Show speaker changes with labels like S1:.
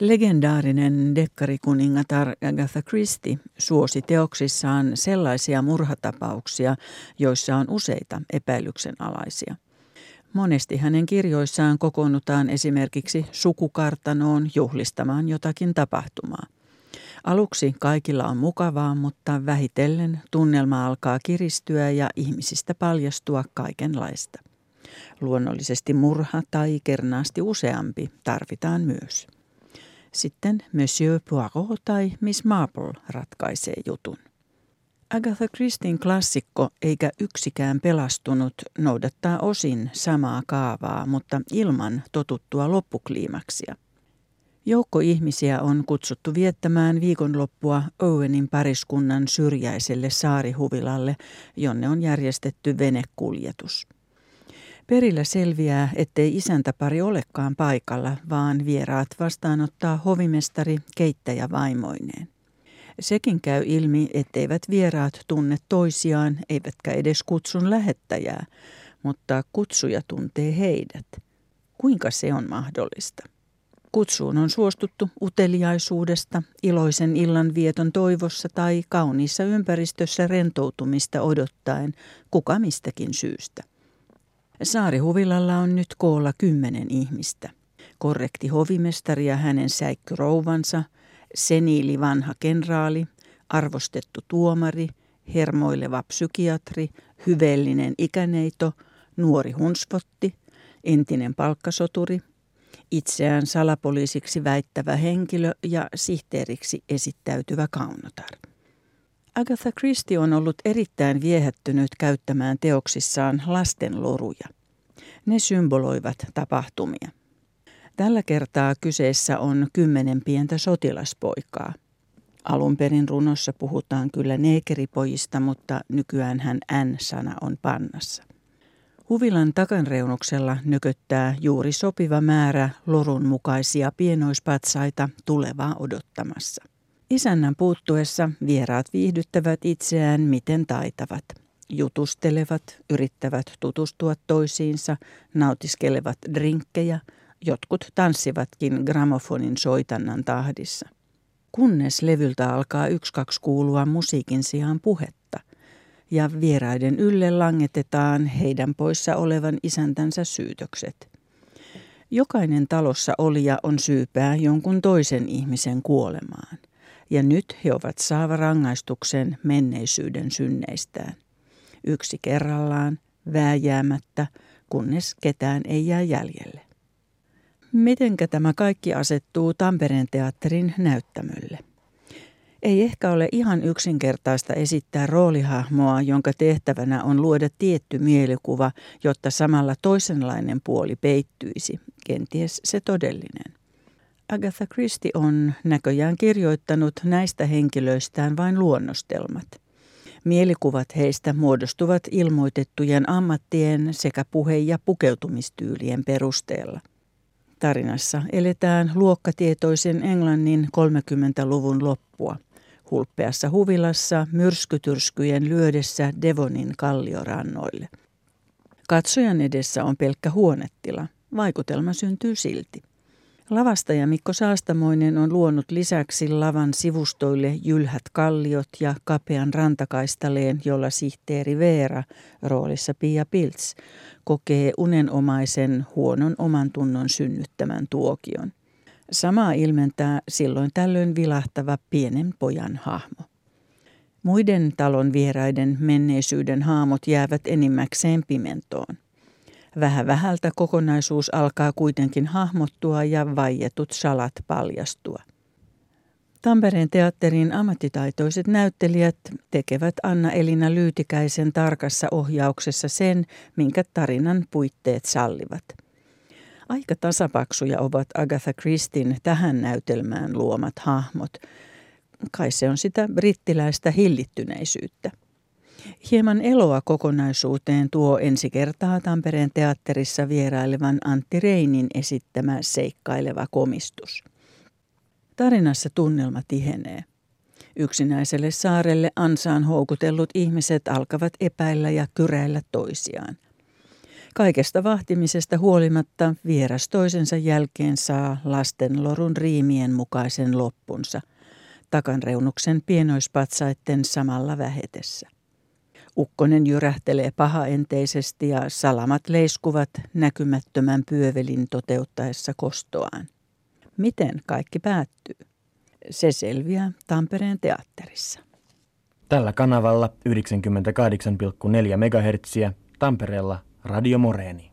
S1: Legendaarinen dekkarikuningatar Agatha Christie suosi teoksissaan sellaisia murhatapauksia, joissa on useita epäilyksen alaisia. Monesti hänen kirjoissaan kokoonnutaan esimerkiksi sukukartanoon juhlistamaan jotakin tapahtumaa. Aluksi kaikilla on mukavaa, mutta vähitellen tunnelma alkaa kiristyä ja ihmisistä paljastua kaikenlaista. Luonnollisesti murha tai kernaasti useampi tarvitaan myös. Sitten Monsieur Poirot tai Miss Marple ratkaisee jutun. Agatha Christin klassikko eikä yksikään pelastunut noudattaa osin samaa kaavaa, mutta ilman totuttua loppukliimaksia. Joukko ihmisiä on kutsuttu viettämään viikonloppua Owenin pariskunnan syrjäiselle saarihuvilalle, jonne on järjestetty venekuljetus. Perillä selviää, ettei isäntäpari olekaan paikalla, vaan vieraat vastaanottaa hovimestari keittäjä vaimoineen. Sekin käy ilmi, etteivät vieraat tunne toisiaan, eivätkä edes kutsun lähettäjää, mutta kutsuja tuntee heidät. Kuinka se on mahdollista? Kutsuun on suostuttu uteliaisuudesta, iloisen illan vieton toivossa tai kauniissa ympäristössä rentoutumista odottaen, kuka mistäkin syystä. Saarihuvilalla on nyt koolla kymmenen ihmistä. Korrekti hovimestari ja hänen säikkyrouvansa, seniili vanha kenraali, arvostettu tuomari, hermoileva psykiatri, hyveellinen ikäneito, nuori hunsvotti, entinen palkkasoturi, itseään salapoliisiksi väittävä henkilö ja sihteeriksi esittäytyvä kaunotar. Agatha Christie on ollut erittäin viehättynyt käyttämään teoksissaan lasten loruja. Ne symboloivat tapahtumia. Tällä kertaa kyseessä on kymmenen pientä sotilaspoikaa. Alun perin runossa puhutaan kyllä neekeripoista, mutta nykyään hän N-sana on pannassa. Huvilan takanreunuksella nököttää juuri sopiva määrä lorun mukaisia pienoispatsaita tulevaa odottamassa. Isännän puuttuessa vieraat viihdyttävät itseään miten taitavat. Jutustelevat, yrittävät tutustua toisiinsa, nautiskelevat drinkkejä, jotkut tanssivatkin gramofonin soitannan tahdissa. Kunnes levyltä alkaa yksi kaksi kuulua musiikin sijaan puhetta, ja vieraiden ylle langetetaan heidän poissa olevan isäntänsä syytökset. Jokainen talossa olija on syypää jonkun toisen ihmisen kuolemaan ja nyt he ovat saava rangaistuksen menneisyyden synneistään. Yksi kerrallaan, vääjäämättä, kunnes ketään ei jää jäljelle. Mitenkä tämä kaikki asettuu Tampereen teatterin näyttämölle? Ei ehkä ole ihan yksinkertaista esittää roolihahmoa, jonka tehtävänä on luoda tietty mielikuva, jotta samalla toisenlainen puoli peittyisi, kenties se todellinen. Agatha Christie on näköjään kirjoittanut näistä henkilöistään vain luonnostelmat. Mielikuvat heistä muodostuvat ilmoitettujen ammattien sekä puhe- ja pukeutumistyylien perusteella. Tarinassa eletään luokkatietoisen Englannin 30-luvun loppua. Hulppeassa huvilassa myrskytyrskyjen lyödessä Devonin kalliorannoille. Katsojan edessä on pelkkä huonettila. Vaikutelma syntyy silti. Lavastaja Mikko Saastamoinen on luonut lisäksi lavan sivustoille jylhät kalliot ja kapean rantakaistaleen, jolla sihteeri Veera, roolissa Pia Pilts, kokee unenomaisen huonon oman tunnon synnyttämän tuokion. Samaa ilmentää silloin tällöin vilahtava pienen pojan hahmo. Muiden talon vieraiden menneisyyden haamot jäävät enimmäkseen pimentoon. Vähän vähältä kokonaisuus alkaa kuitenkin hahmottua ja vaietut salat paljastua. Tampereen teatterin ammattitaitoiset näyttelijät tekevät Anna-Elina Lyytikäisen tarkassa ohjauksessa sen, minkä tarinan puitteet sallivat. Aika tasapaksuja ovat Agatha Christin tähän näytelmään luomat hahmot. Kai se on sitä brittiläistä hillittyneisyyttä. Hieman eloa kokonaisuuteen tuo ensi kertaa Tampereen teatterissa vierailevan Antti Reinin esittämä seikkaileva komistus. Tarinassa tunnelma tihenee. Yksinäiselle saarelle ansaan houkutellut ihmiset alkavat epäillä ja kyräillä toisiaan. Kaikesta vahtimisesta huolimatta vieras toisensa jälkeen saa lasten lorun riimien mukaisen loppunsa, takanreunuksen pienoispatsaitten samalla vähetessä. Ukkonen jyrähtelee pahaenteisesti ja salamat leiskuvat näkymättömän pyövelin toteuttaessa kostoaan. Miten kaikki päättyy? Se selviää Tampereen teatterissa.
S2: Tällä kanavalla 98,4 MHz Tampereella Radio Moreeni.